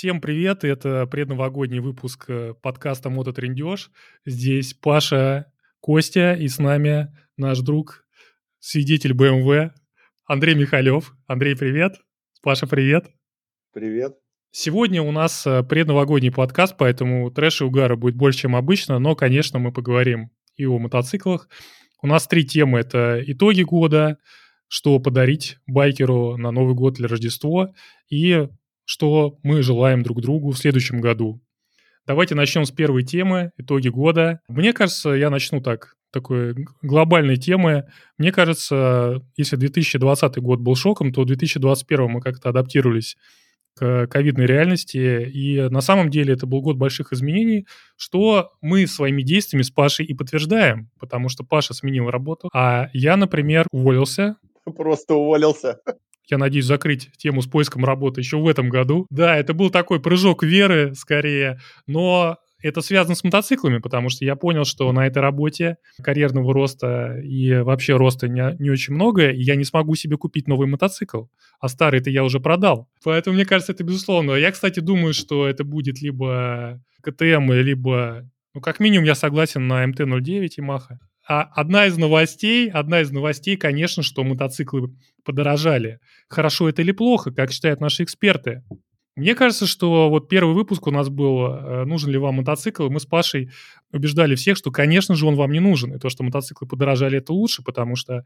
Всем привет, это предновогодний выпуск э, подкаста «Мототрендеж». Здесь Паша, Костя и с нами наш друг, свидетель BMW Андрей Михалев. Андрей, привет. Паша, привет. Привет. Сегодня у нас э, предновогодний подкаст, поэтому трэш и угара будет больше, чем обычно, но, конечно, мы поговорим и о мотоциклах. У нас три темы. Это итоги года, что подарить байкеру на Новый год или Рождество, и что мы желаем друг другу в следующем году. Давайте начнем с первой темы, итоги года. Мне кажется, я начну так, такой глобальной темы. Мне кажется, если 2020 год был шоком, то в 2021 мы как-то адаптировались к ковидной реальности. И на самом деле это был год больших изменений, что мы своими действиями с Пашей и подтверждаем, потому что Паша сменил работу, а я, например, уволился. Просто уволился я надеюсь, закрыть тему с поиском работы еще в этом году. Да, это был такой прыжок веры скорее, но это связано с мотоциклами, потому что я понял, что на этой работе карьерного роста и вообще роста не, не очень много, и я не смогу себе купить новый мотоцикл, а старый-то я уже продал. Поэтому, мне кажется, это безусловно. Я, кстати, думаю, что это будет либо КТМ, либо... Ну, как минимум, я согласен на МТ-09 Yamaha. А одна из новостей, одна из новостей, конечно, что мотоциклы подорожали. Хорошо это или плохо, как считают наши эксперты? Мне кажется, что вот первый выпуск у нас был э, «Нужен ли вам мотоцикл?» и мы с Пашей убеждали всех, что, конечно же, он вам не нужен. И то, что мотоциклы подорожали, это лучше, потому что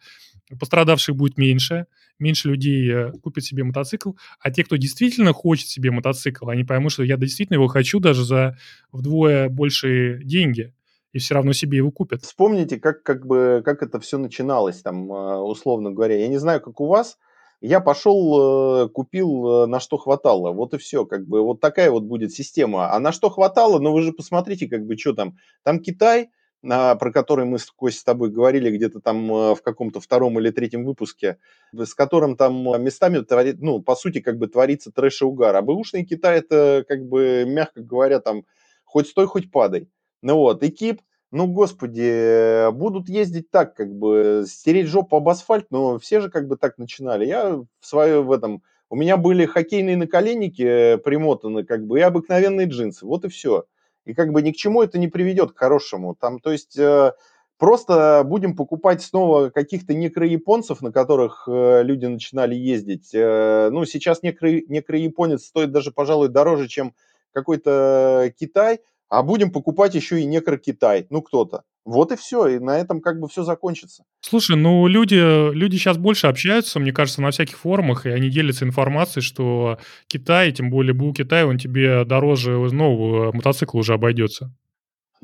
пострадавших будет меньше, меньше людей э, купят себе мотоцикл, а те, кто действительно хочет себе мотоцикл, они поймут, что я действительно его хочу даже за вдвое большие деньги и все равно себе его купят. Вспомните, как, как, бы, как это все начиналось, там, э, условно говоря. Я не знаю, как у вас, я пошел, э, купил э, на что хватало. Вот и все. Как бы вот такая вот будет система. А на что хватало, ну вы же посмотрите, как бы что там. Там Китай, на, про который мы с Костей с тобой говорили где-то там в каком-то втором или третьем выпуске, с которым там местами творит, ну, по сути, как бы творится трэш и угар. А бэушный Китай это, как бы, мягко говоря, там, хоть стой, хоть падай. Ну вот, и Кип, ну, господи, будут ездить так, как бы, стереть жопу об асфальт, но все же как бы так начинали. Я в свое в этом... У меня были хоккейные наколенники примотаны, как бы, и обыкновенные джинсы. Вот и все. И как бы ни к чему это не приведет к хорошему. Там, то есть, э, просто будем покупать снова каких-то некрояпонцев, на которых э, люди начинали ездить. Э, ну, сейчас некро, некрояпонец стоит даже, пожалуй, дороже, чем какой-то Китай – а будем покупать еще и некро Китай, ну кто-то. Вот и все, и на этом как бы все закончится. Слушай, ну люди, люди сейчас больше общаются, мне кажется, на всяких форумах, и они делятся информацией, что Китай, тем более БУ Китай, он тебе дороже нового мотоцикла уже обойдется.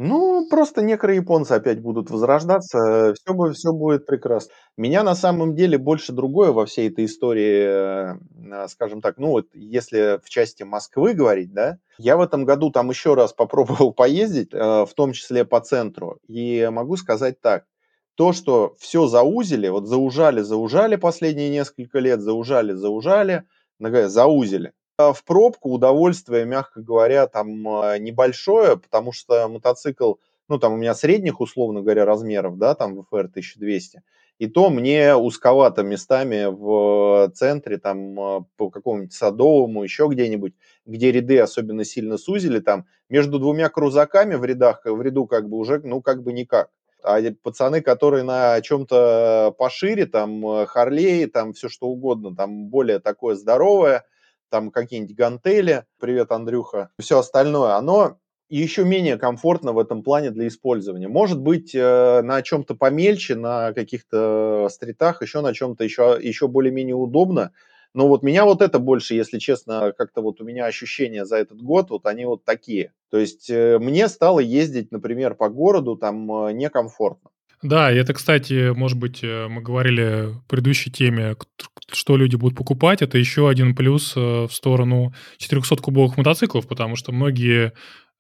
Ну, просто некро-японцы опять будут возрождаться, все будет, все будет прекрасно. Меня на самом деле больше другое во всей этой истории, э, скажем так, ну вот если в части Москвы говорить, да, я в этом году там еще раз попробовал поездить, э, в том числе по центру, и могу сказать так, то, что все заузили, вот заужали, заужали последние несколько лет, заужали, заужали, заузили, в пробку удовольствие, мягко говоря, там а, небольшое, потому что мотоцикл, ну, там у меня средних, условно говоря, размеров, да, там VFR 1200, и то мне узковато местами в центре, там, а, по какому-нибудь Садовому, еще где-нибудь, где ряды особенно сильно сузили, там, между двумя крузаками в рядах, в ряду как бы уже, ну, как бы никак. А пацаны, которые на чем-то пошире, там, Харлей, там, все что угодно, там, более такое здоровое – там какие-нибудь гантели, привет, Андрюха, все остальное, оно еще менее комфортно в этом плане для использования. Может быть, э, на чем-то помельче, на каких-то стритах, еще на чем-то еще, еще более-менее удобно. Но вот меня вот это больше, если честно, как-то вот у меня ощущения за этот год, вот они вот такие. То есть э, мне стало ездить, например, по городу там э, некомфортно. Да, и это, кстати, может быть, э, мы говорили в предыдущей теме, что люди будут покупать. Это еще один плюс э, в сторону 400-кубовых мотоциклов, потому что многие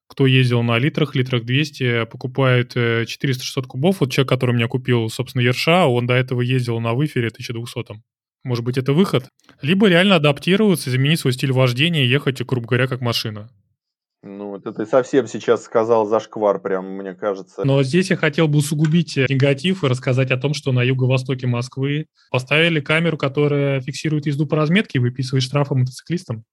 кто ездил на литрах, литрах 200, покупает 400-600 э, кубов. Вот человек, который меня купил, собственно, Ерша, он до этого ездил на выфере 1200. Может быть, это выход? Либо реально адаптироваться, изменить свой стиль вождения и ехать, грубо говоря, как машина. Ну, это ты совсем сейчас сказал зашквар, прям, мне кажется. Но здесь я хотел бы усугубить негатив и рассказать о том, что на юго-востоке Москвы поставили камеру, которая фиксирует езду по разметке и выписывает штрафы мотоциклистам.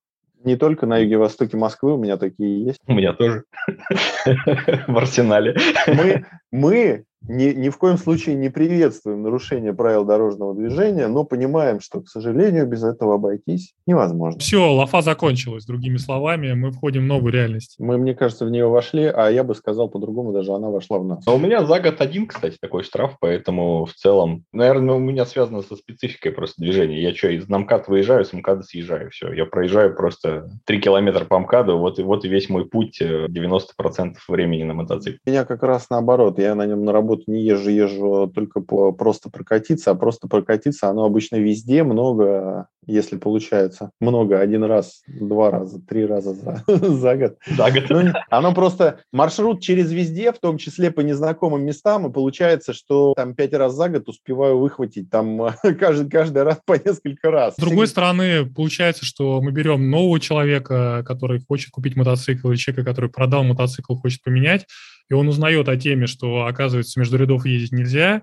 Не только на юге-востоке Москвы, у меня такие есть. У меня тоже. В арсенале. Мы, мы ни, ни в коем случае не приветствуем нарушение правил дорожного движения, но понимаем, что, к сожалению, без этого обойтись невозможно. Все, лафа закончилась, другими словами, мы входим в новую реальность. Мы, мне кажется, в нее вошли, а я бы сказал по-другому, даже она вошла в нас. А у меня за год один, кстати, такой штраф, поэтому в целом, наверное, у меня связано со спецификой просто движения. Я что, из МКАД выезжаю, с МКАДа съезжаю, все. Я проезжаю просто 3 километра по МКАДу, вот и, вот и весь мой путь 90% э, времени на мотоцикле. У меня как раз наоборот, я на нем на работу не езжу, езжу только по, просто прокатиться, а просто прокатиться, оно обычно везде много, если получается, много, один раз, два раза, три раза за, за год. За год. Ну, оно просто, маршрут через везде, в том числе по незнакомым местам, и получается, что там пять раз за год успеваю выхватить там каждый, каждый раз по несколько раз. С другой стороны, получается, что мы берем нового человека, который хочет купить мотоцикл, или человека, который продал мотоцикл, хочет поменять, и он узнает о теме, что, оказывается, между рядов ездить нельзя,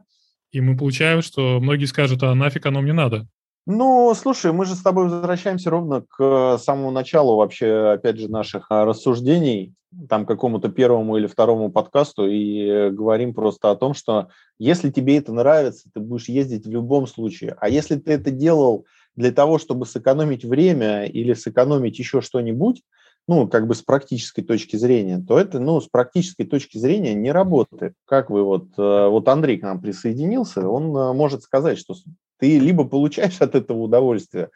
и мы получаем, что многие скажут, а нафиг оно мне надо. Ну, слушай, мы же с тобой возвращаемся ровно к самому началу вообще, опять же, наших а, рассуждений, там, какому-то первому или второму подкасту, и говорим просто о том, что если тебе это нравится, ты будешь ездить в любом случае. А если ты это делал для того, чтобы сэкономить время или сэкономить еще что-нибудь, ну, как бы с практической точки зрения, то это, ну, с практической точки зрения не работает. Как вы вот, э, вот Андрей к нам присоединился, он э, может сказать, что ты либо получаешь от этого удовольствие,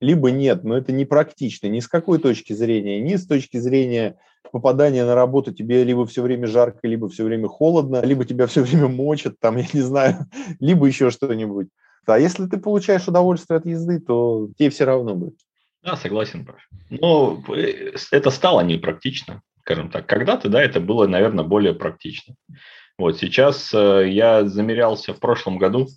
либо нет, но это не практично ни с какой точки зрения, ни с точки зрения попадания на работу тебе либо все время жарко, либо все время холодно, либо тебя все время мочат, там, я не знаю, либо еще что-нибудь. А если ты получаешь удовольствие от езды, то тебе все равно будет. Да, согласен, Паш. Но э, это стало непрактично, скажем так. Когда-то, да, это было, наверное, более практично. Вот сейчас э, я замерялся в прошлом году,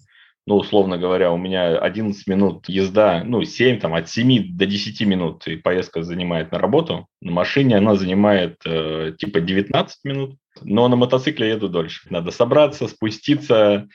ну, условно говоря, у меня 11 минут езда, ну, 7, там, от 7 до 10 минут и поездка занимает на работу. На машине она занимает э, типа 19 минут, но на мотоцикле еду дольше. Надо собраться, спуститься,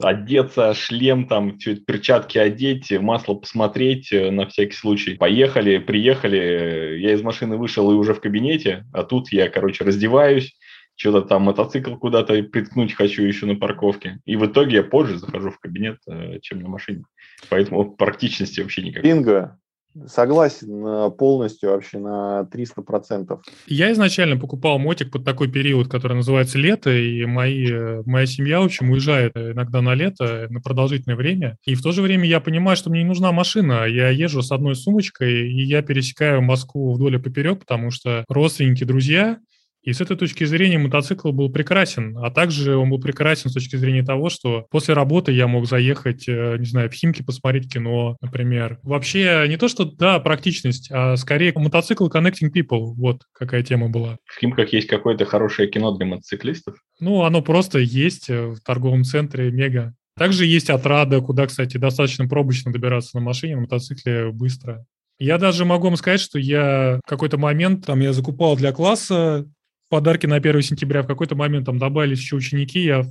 одеться, шлем там, перчатки одеть, масло посмотреть э, на всякий случай. Поехали, приехали, я из машины вышел и уже в кабинете, а тут я, короче, раздеваюсь, что-то там мотоцикл куда-то приткнуть хочу еще на парковке. И в итоге я позже захожу в кабинет, э, чем на машине. Поэтому практичности вообще никакой. Бинго. Согласен э, полностью вообще на 300%. Я изначально покупал мотик под такой период, который называется лето, и мои, э, моя семья, в общем, уезжает иногда на лето, на продолжительное время. И в то же время я понимаю, что мне не нужна машина. Я езжу с одной сумочкой, и я пересекаю Москву вдоль и поперек, потому что родственники, друзья, и с этой точки зрения мотоцикл был прекрасен, а также он был прекрасен с точки зрения того, что после работы я мог заехать, э, не знаю, в Химки посмотреть кино, например. Вообще не то, что, да, практичность, а скорее мотоцикл connecting people, вот какая тема была. В Химках есть какое-то хорошее кино для мотоциклистов? Ну, оно просто есть э, в торговом центре, мега. Также есть отрада, куда, кстати, достаточно пробочно добираться на машине, на мотоцикле быстро. Я даже могу вам сказать, что я в какой-то момент, там, я закупал для класса подарки на 1 сентября. В какой-то момент там добавились еще ученики. Я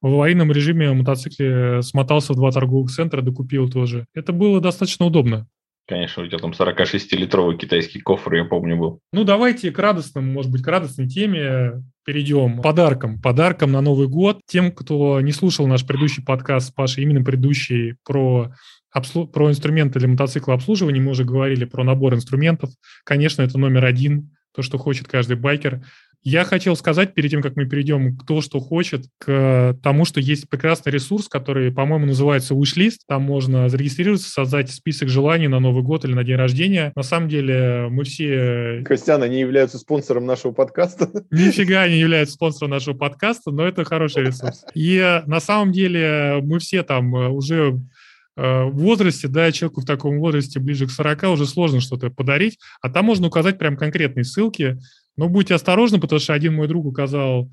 в аварийном режиме мотоцикле смотался в два торговых центра, докупил тоже. Это было достаточно удобно. Конечно, у тебя там 46-литровый китайский кофр, я помню, был. Ну, давайте к радостным, может быть, к радостной теме перейдем. Подарком. Подарком на Новый год. Тем, кто не слушал наш предыдущий подкаст с Пашей, именно предыдущий про обслу... про инструменты для мотоцикла обслуживания, мы уже говорили про набор инструментов. Конечно, это номер один, то, что хочет каждый байкер. Я хотел сказать, перед тем, как мы перейдем кто что хочет, к тому, что есть прекрасный ресурс, который, по-моему, называется Wishlist. Там можно зарегистрироваться, создать список желаний на Новый год или на день рождения. На самом деле мы все... Костян, они являются спонсором нашего подкаста. Нифига они являются спонсором нашего подкаста, но это хороший ресурс. И на самом деле мы все там уже э, в возрасте, да, человеку в таком возрасте ближе к 40 уже сложно что-то подарить, а там можно указать прям конкретные ссылки, но будьте осторожны, потому что один мой друг указал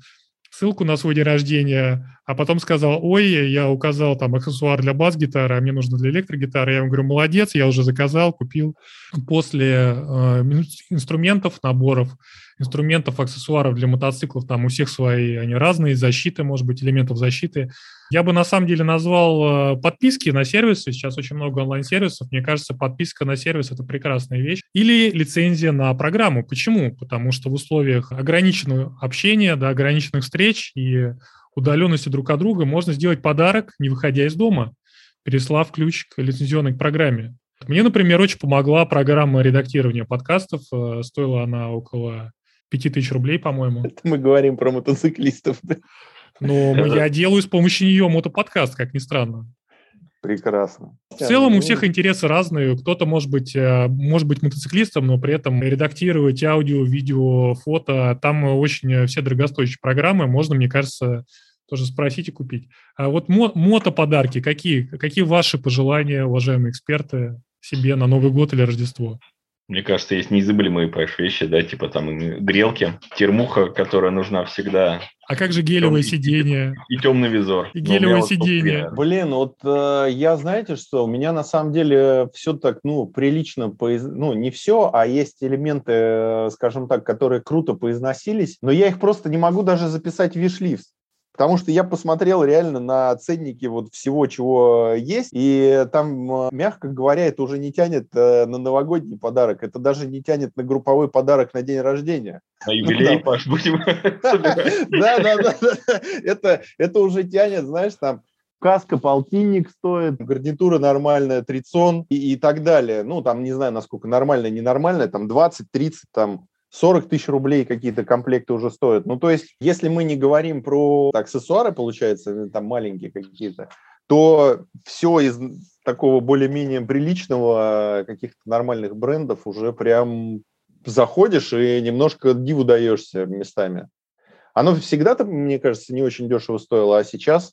ссылку на свой день рождения, а потом сказал, ой, я указал там аксессуар для бас-гитары, а мне нужно для электрогитары. Я ему говорю, молодец, я уже заказал, купил. После э, инструментов, наборов, инструментов, аксессуаров для мотоциклов, там у всех свои, они разные, защиты, может быть, элементов защиты. Я бы на самом деле назвал э, подписки на сервисы, сейчас очень много онлайн-сервисов, мне кажется, подписка на сервис – это прекрасная вещь. Или лицензия на программу. Почему? Потому что в условиях ограниченного общения, да, ограниченных встреч и удаленности друг от друга можно сделать подарок, не выходя из дома, переслав ключ к лицензионной программе. Мне, например, очень помогла программа редактирования подкастов. Э, стоила она около 5000 рублей, по-моему. Это мы говорим про мотоциклистов. Но я делаю с помощью нее мотоподкаст, как ни странно. Прекрасно. В целом у всех интересы разные. Кто-то может быть, э, может быть мотоциклистом, но при этом редактировать аудио, видео, фото. Там очень все дорогостоящие программы. Можно, мне кажется, тоже спросить и купить. А вот мотоподарки, какие, какие ваши пожелания, уважаемые эксперты, себе на Новый год или Рождество? Мне кажется, есть неизабываемые понимаешь, вещи, да, типа там грелки, термуха, которая нужна всегда. А как же гелевое сиденье? И, темный визор. И гелевое вот сиденье. Блин, вот э, я, знаете что, у меня на самом деле все так, ну, прилично, поиз... ну, не все, а есть элементы, э, скажем так, которые круто поизносились, но я их просто не могу даже записать в виш-лист. Потому что я посмотрел реально на ценники вот всего, чего есть, и там, э, мягко говоря, это уже не тянет э, на новогодний подарок, это даже не тянет на групповой подарок на день рождения. На юбилей, ну, Паш, будем Да, да, да, это, это уже тянет, знаешь, там, каска полтинник стоит, гарнитура нормальная, трицон и, и так далее. Ну, там, не знаю, насколько нормальная, ненормальная, там 20-30, там 40 тысяч рублей какие-то комплекты уже стоят. Ну, то есть, если мы не говорим про аксессуары, получается, там маленькие какие-то, то все из такого более-менее приличного, каких-то нормальных брендов уже прям заходишь и немножко диву даешься местами. Оно всегда-то, мне кажется, не очень дешево стоило, а сейчас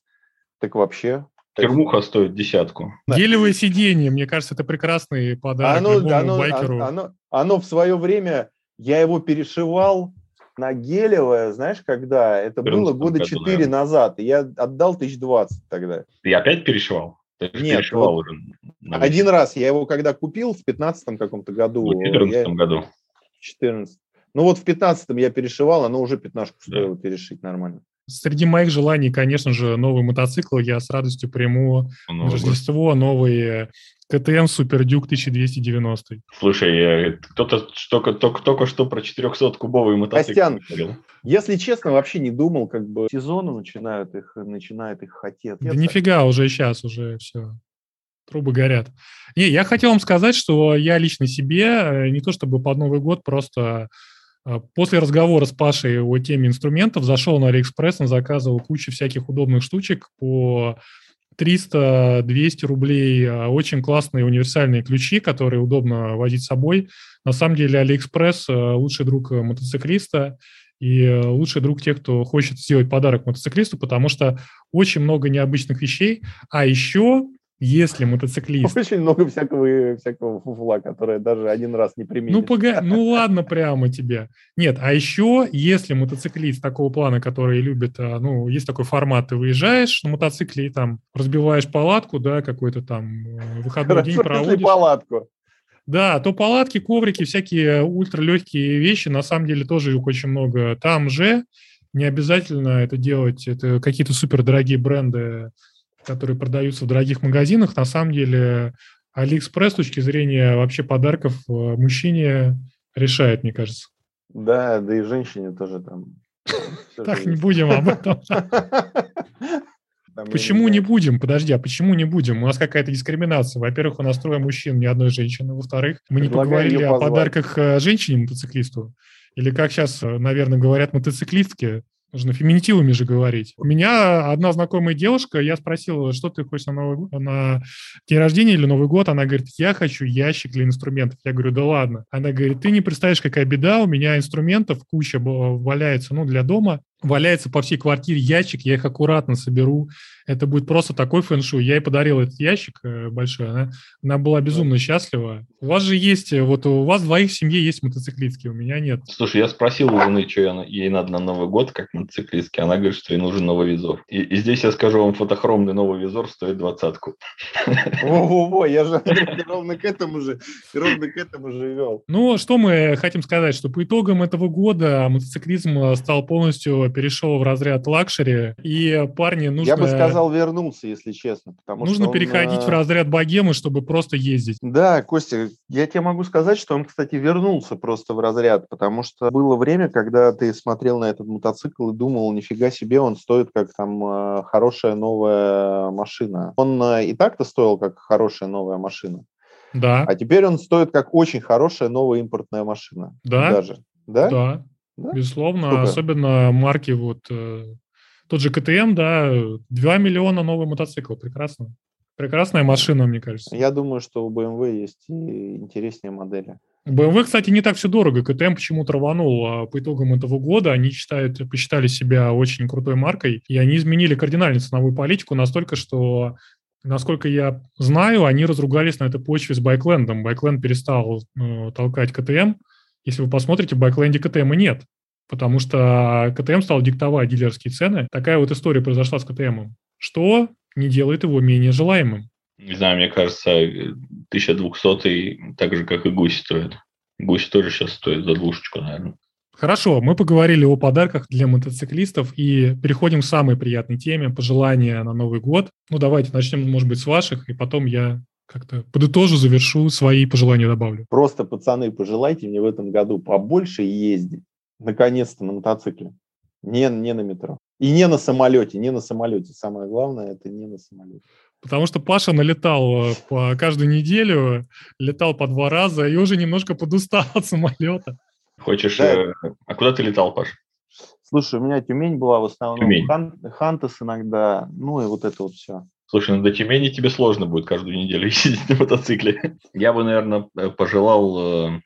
так вообще. Термуха стоит десятку. Гелевое сиденье, мне кажется, это прекрасный подарок оно, любому оно, байкеру. Оно, оно в свое время я его перешивал на гелевое, знаешь, когда? Это было года четыре назад. И я отдал тысяч двадцать тогда. Ты опять перешивал? Ты Нет, перешивал вот уже. Один раз. Я его когда купил в пятнадцатом каком-то году. В четырнадцатом году. В четырнадцатом. Ну вот в пятнадцатом я перешивал, оно уже пятнашку стоило да. перешить нормально. Среди моих желаний, конечно же, новый мотоцикл. Я с радостью приму Новый Рождество, новые КТМ Супер Дюк 1290. Слушай, кто-то только, только, только что про 400-кубовый мотоцикл. Костян, если честно, вообще не думал, как бы сезоны начинают их, начинают их хотеть. Да нифига, уже сейчас уже все трубы горят. Не, я хотел вам сказать, что я лично себе, э, не то чтобы под Новый год, просто э, после разговора с Пашей о теме инструментов зашел на Алиэкспресс, заказывал кучу всяких удобных штучек по 300-200 рублей а, очень классные универсальные ключи, которые удобно возить с собой. На самом деле Алиэкспресс а, лучший друг мотоциклиста и а, лучший друг тех, кто хочет сделать подарок мотоциклисту, потому что очень много необычных вещей. А еще если мотоциклист... Очень много всякого, всякого фуфла, которое даже один раз не применишь. Ну, пога... ну ладно прямо тебе. Нет, а еще, если мотоциклист такого плана, который любит, а, ну, есть такой формат, ты выезжаешь на мотоцикле и там разбиваешь палатку, да, какой-то там э, выходной Хорошо, день проводишь. палатку. Да, то палатки, коврики, всякие ультралегкие вещи, на самом деле тоже их очень много. Там же не обязательно это делать, это какие-то супер дорогие бренды которые продаются в дорогих магазинах, на самом деле Алиэкспресс с точки зрения вообще подарков э, мужчине решает, мне кажется. Да, да и женщине тоже там. Так, не будем об этом. Почему не будем? Подожди, а почему не будем? У нас какая-то дискриминация. Во-первых, у нас трое мужчин, ни одной женщины. Во-вторых, мы не поговорили о подарках э, женщине-мотоциклисту. Или как сейчас, э, наверное, говорят мотоциклистки, Нужно феминитивами же говорить. У меня одна знакомая девушка, я спросил, что ты хочешь на, Новый, на день рождения или Новый год? Она говорит, я хочу ящик для инструментов. Я говорю, да ладно. Она говорит, ты не представляешь, какая беда, у меня инструментов куча валяется, ну, для дома. Валяется по всей квартире ящик, я их аккуратно соберу. Это будет просто такой фэншуй. Я ей подарил этот ящик э, большой, она, она была безумно счастлива. У вас же есть, э, вот у вас двоих в семье есть мотоциклистки, у меня нет. Слушай, я спросил у жены, что я, ей надо на Новый год, как мотоциклистки. Она говорит, что ей нужен новый визор. И, и здесь я скажу вам, фотохромный новый визор стоит двадцатку. Во-во-во, я же ровно к этому же, ровно к этому же вел. Ну, что мы хотим сказать, что по итогам этого года мотоциклизм стал полностью, перешел в разряд luxury, и парни нужно... Я бы сказал, вернулся, если честно. Потому нужно что переходить он, в разряд богемы, чтобы просто ездить. Да, Костя, я тебе могу сказать, что он, кстати, вернулся просто в разряд, потому что было время, когда ты смотрел на этот мотоцикл и думал, нифига себе, он стоит как там э, хорошая новая машина. Он э, и так-то стоил как хорошая новая машина. Да. А теперь он стоит как очень хорошая новая импортная машина. Да. Даже. Да? Да. Да? Безусловно, Сколько? особенно марки вот э, тот же КТМ, да, 2 миллиона новый мотоцикл, прекрасно. Прекрасная машина, мне кажется. Я думаю, что у BMW есть и интереснее модели. BMW, кстати, не так все дорого. КТМ почему-то рванул а по итогам этого года. Они считают, посчитали себя очень крутой маркой, и они изменили кардинально ценовую политику настолько, что Насколько я знаю, они разругались на этой почве с Байклендом. Байкленд перестал э, толкать КТМ. Если вы посмотрите, в Байкленде КТМа нет, потому что КТМ стал диктовать дилерские цены. Такая вот история произошла с КТМом, что не делает его менее желаемым. Не знаю, мне кажется, 1200 так же, как и гусь стоит. Гусь тоже сейчас стоит за двушечку, наверное. Хорошо, мы поговорили о подарках для мотоциклистов и переходим к самой приятной теме – пожелания на Новый год. Ну, давайте начнем, может быть, с ваших, и потом я как-то подытожу, завершу, свои пожелания добавлю. Просто, пацаны, пожелайте мне в этом году побольше ездить, наконец-то, на мотоцикле. Не, не на метро. И не на самолете, не на самолете. Самое главное, это не на самолете. Потому что Паша налетал э, по каждую неделю, летал по два раза и уже немножко подустал от самолета. Хочешь... Да. э, А куда ты летал, Паш? Слушай, у меня Тюмень была в основном, Тюмень. Хан- Хантас иногда, ну и вот это вот все. Слушай, ну до Тюмени тебе сложно будет каждую неделю ездить на мотоцикле. Я бы, наверное, пожелал, э,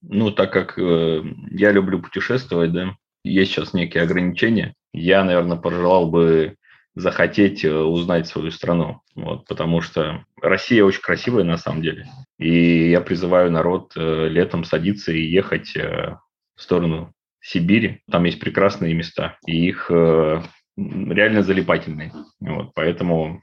ну, так как э, я люблю путешествовать, да, есть сейчас некие ограничения, я, наверное, пожелал бы захотеть э, узнать свою страну, вот, потому что Россия очень красивая на самом деле, и я призываю народ э, летом садиться и ехать э, в сторону Сибири, там есть прекрасные места, и их э, реально залипательные, вот, поэтому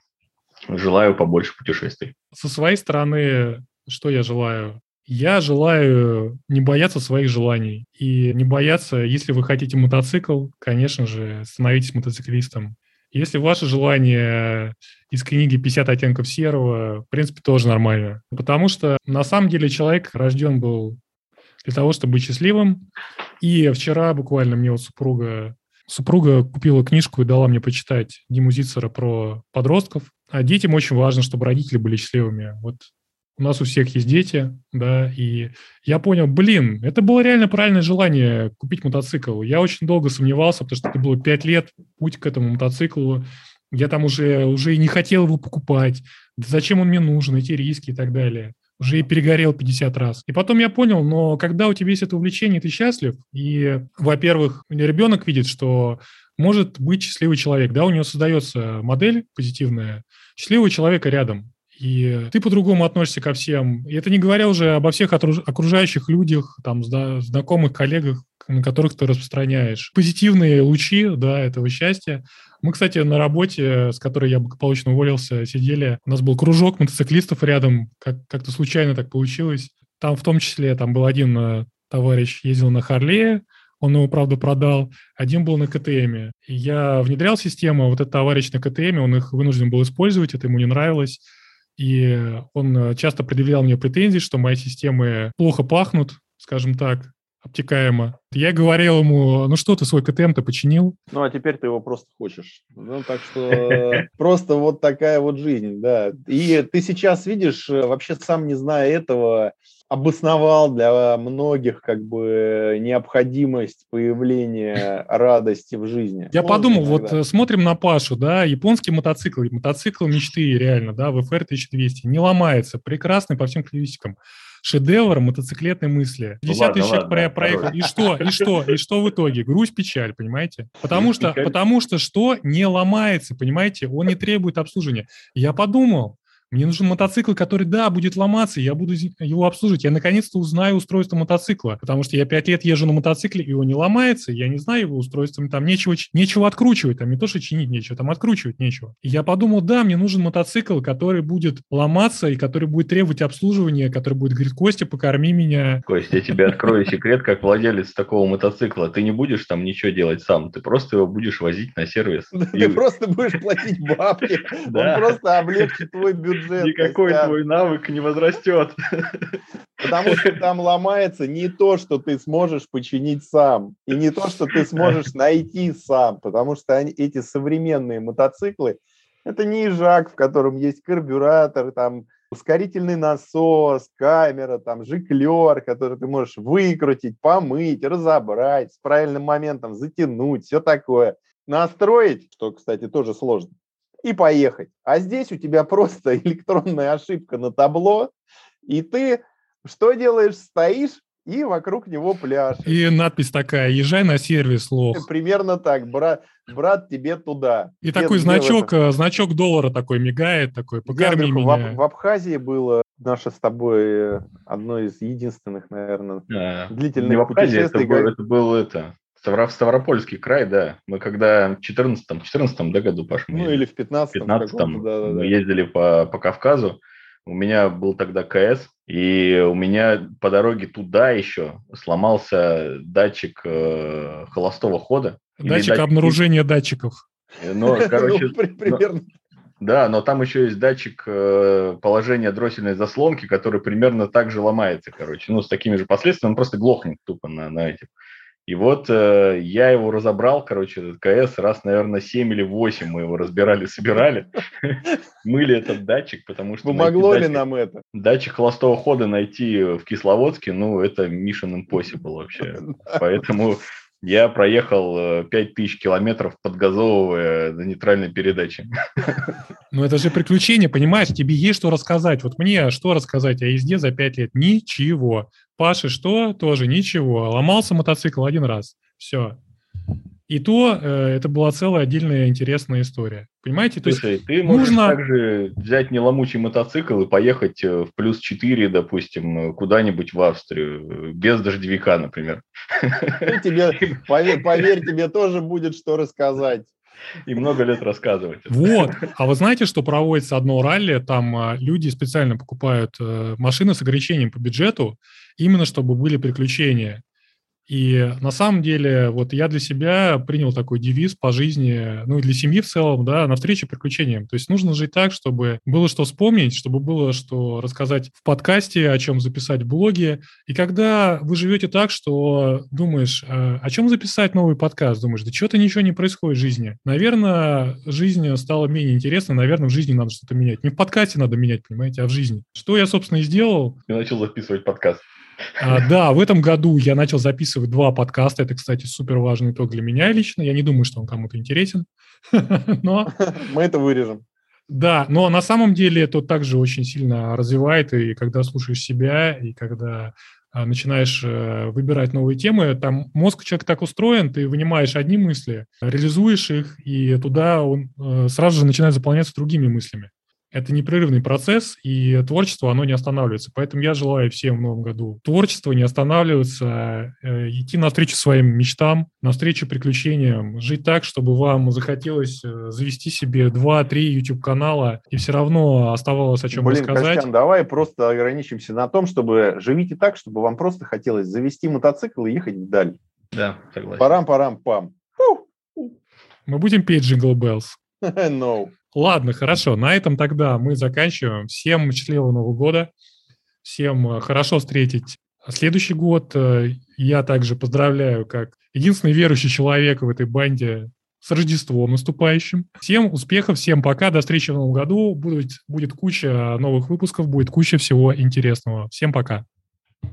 желаю побольше путешествий. Со своей стороны, что я желаю? Я желаю не бояться своих желаний. И не бояться, если вы хотите мотоцикл, конечно же, становитесь мотоциклистом. Если ваше желание из книги «50 оттенков серого», в принципе, тоже нормально. Потому что на самом деле человек рожден был для того, чтобы быть счастливым. И вчера буквально мне вот супруга Супруга купила книжку и дала мне почитать Диму Зицера про подростков. А детям очень важно, чтобы родители были счастливыми. Вот у нас у всех есть дети, да, и я понял, блин, это было реально правильное желание купить мотоцикл. Я очень долго сомневался, потому что это было пять лет, путь к этому мотоциклу. Я там уже, уже и не хотел его покупать. Да зачем он мне нужен, эти риски и так далее. Уже и перегорел 50 раз. И потом я понял, но когда у тебя есть это увлечение, ты счастлив, и, во-первых, ребенок видит, что может быть счастливый человек, да, у него создается модель позитивная, счастливого человека рядом. И ты по-другому относишься ко всем. И это не говоря уже обо всех окружающих людях, там, зна- знакомых, коллегах, на которых ты распространяешь. Позитивные лучи, да, этого счастья. Мы, кстати, на работе, с которой я благополучно уволился, сидели, у нас был кружок мотоциклистов рядом, как- как-то случайно так получилось. Там в том числе, там был один э, товарищ, ездил на Харлее, он его, правда, продал. Один был на КТМе. И я внедрял систему, а вот этот товарищ на КТМе, он их вынужден был использовать, это ему не нравилось. И он э, часто предъявлял мне претензии, что мои системы плохо пахнут, скажем так, обтекаемо. Я говорил ему, ну что ты свой КТМ-то починил? Ну, а теперь ты его просто хочешь. Ну, так что просто вот такая вот жизнь, да. И ты сейчас видишь, э, вообще сам не зная этого, обосновал для многих как бы необходимость появления радости в жизни. Я подумал, вот иногда. э, смотрим на Пашу, да, японский мотоцикл, мотоцикл мечты реально, да, VFR 1200, не ломается, прекрасный по всем характеристикам. Шедевр мотоциклетной мысли. Ну 50 ладно, тысяч человек ладно, про- проехал. И что? И что? И что в итоге? Грусть, печаль, понимаете? Потому что, потому что что не ломается, понимаете? Он не требует обслуживания. Я подумал, мне нужен мотоцикл, который, да, будет ломаться, я буду его обслуживать. Я наконец-то узнаю устройство мотоцикла, потому что я пять лет езжу на мотоцикле, и он не ломается, я не знаю его устройства, там нечего, нечего откручивать, там не то, что чинить нечего, там откручивать нечего. И я подумал, да, мне нужен мотоцикл, который будет ломаться и который будет требовать обслуживания, который будет говорить, Костя, покорми меня. Костя, я тебе открою секрет, как владелец такого мотоцикла. Ты не будешь там ничего делать сам, ты просто его будешь возить на сервис. Ты просто будешь платить бабки, он просто облегчит твой бюджет бюджет. Никакой Костян. твой навык не возрастет. Потому что там ломается не то, что ты сможешь починить сам, и не то, что ты сможешь найти сам, потому что они, эти современные мотоциклы, это не ижак, в котором есть карбюратор, там ускорительный насос, камера, там жиклер, который ты можешь выкрутить, помыть, разобрать, с правильным моментом затянуть, все такое. Настроить, что, кстати, тоже сложно и поехать. А здесь у тебя просто электронная ошибка на табло, и ты что делаешь? Стоишь и вокруг него пляж. И надпись такая, езжай на сервис, лох. Примерно так, брат, брат тебе туда. И Нет, такой значок, это? значок доллара такой мигает, такой, покорми меня. В, в Абхазии было наше с тобой э, одно из единственных, наверное, а, длительных не в Абхазии, путешествий. Это был, это был это, Ставропольский край, да. Мы когда в 14-м, 14 да, году, Паш, Ну, или в 15-м. 15-м да, да, мы да. ездили по, по Кавказу. У меня был тогда КС, и у меня по дороге туда еще сломался датчик э, холостого хода. Датчик, датчик обнаружения датчиков. Э, ну, короче, примерно. Да, но там еще есть датчик э, положения дроссельной заслонки, который примерно так же ломается, короче. Ну, с такими же последствиями, он просто глохнет тупо на, на этих. И вот э, я его разобрал, короче, этот КС, раз, наверное, 7 или 8 мы его разбирали, собирали, мыли этот датчик, потому что... Помогло ли нам это? Датчик холостого хода найти в Кисловодске, ну, это Mission Impossible вообще. Поэтому я проехал 5000 э, километров, подгазовывая на нейтральной передаче. Ну, это же приключение, понимаешь? Тебе есть что рассказать. Вот мне что рассказать о езде за 5 лет? Ничего. Паше что? Тоже ничего. Ломался мотоцикл один раз. Все. И то э, это была целая отдельная интересная история. Понимаете? То Слушай, есть ты можешь нужно... также взять неломучий мотоцикл и поехать э, в плюс 4, допустим, куда-нибудь в Австрию, э, без дождевика, например. Тебе, поверь, поверь, тебе тоже будет что рассказать. И много лет рассказывать. Вот. А вы знаете, что проводится одно ралли, там а, люди специально покупают э, машины с ограничением по бюджету, именно чтобы были приключения. И на самом деле, вот я для себя принял такой девиз по жизни, ну и для семьи в целом, да, навстречу приключениям. То есть нужно жить так, чтобы было что вспомнить, чтобы было что рассказать в подкасте, о чем записать в блоге. И когда вы живете так, что думаешь, «А, о чем записать новый подкаст, думаешь, да что-то ничего не происходит в жизни. Наверное, жизнь стала менее интересной, наверное, в жизни надо что-то менять. Не в подкасте надо менять, понимаете, а в жизни. Что я, собственно, и сделал. Я начал записывать подкаст. А, да, в этом году я начал записывать два подкаста. Это, кстати, супер важный итог для меня лично. Я не думаю, что он кому-то интересен. Но... Мы это вырежем. Да, но на самом деле это также очень сильно развивает, и когда слушаешь себя, и когда а, начинаешь э, выбирать новые темы, там мозг человека так устроен, ты вынимаешь одни мысли, реализуешь их, и туда он э, сразу же начинает заполняться другими мыслями это непрерывный процесс, и творчество, оно не останавливается. Поэтому я желаю всем в новом году творчество, не останавливаться, э, идти навстречу своим мечтам, навстречу приключениям, жить так, чтобы вам захотелось э, завести себе 2-3 YouTube-канала, и все равно оставалось о чем Блин, рассказать. Костян, давай просто ограничимся на том, чтобы живите так, чтобы вам просто хотелось завести мотоцикл и ехать вдаль. Да, согласен. Парам-парам-пам. Мы будем петь Jingle Bells. no. Ладно, хорошо. На этом тогда мы заканчиваем. Всем счастливого Нового года. Всем э, хорошо встретить следующий год. Э, я также поздравляю, как единственный верующий человек в этой банде с Рождеством наступающим. Всем успехов, всем пока, до встречи в Новом году. Будет, будет куча новых выпусков, будет куча всего интересного. Всем пока.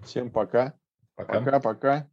Всем пока. Пока-пока.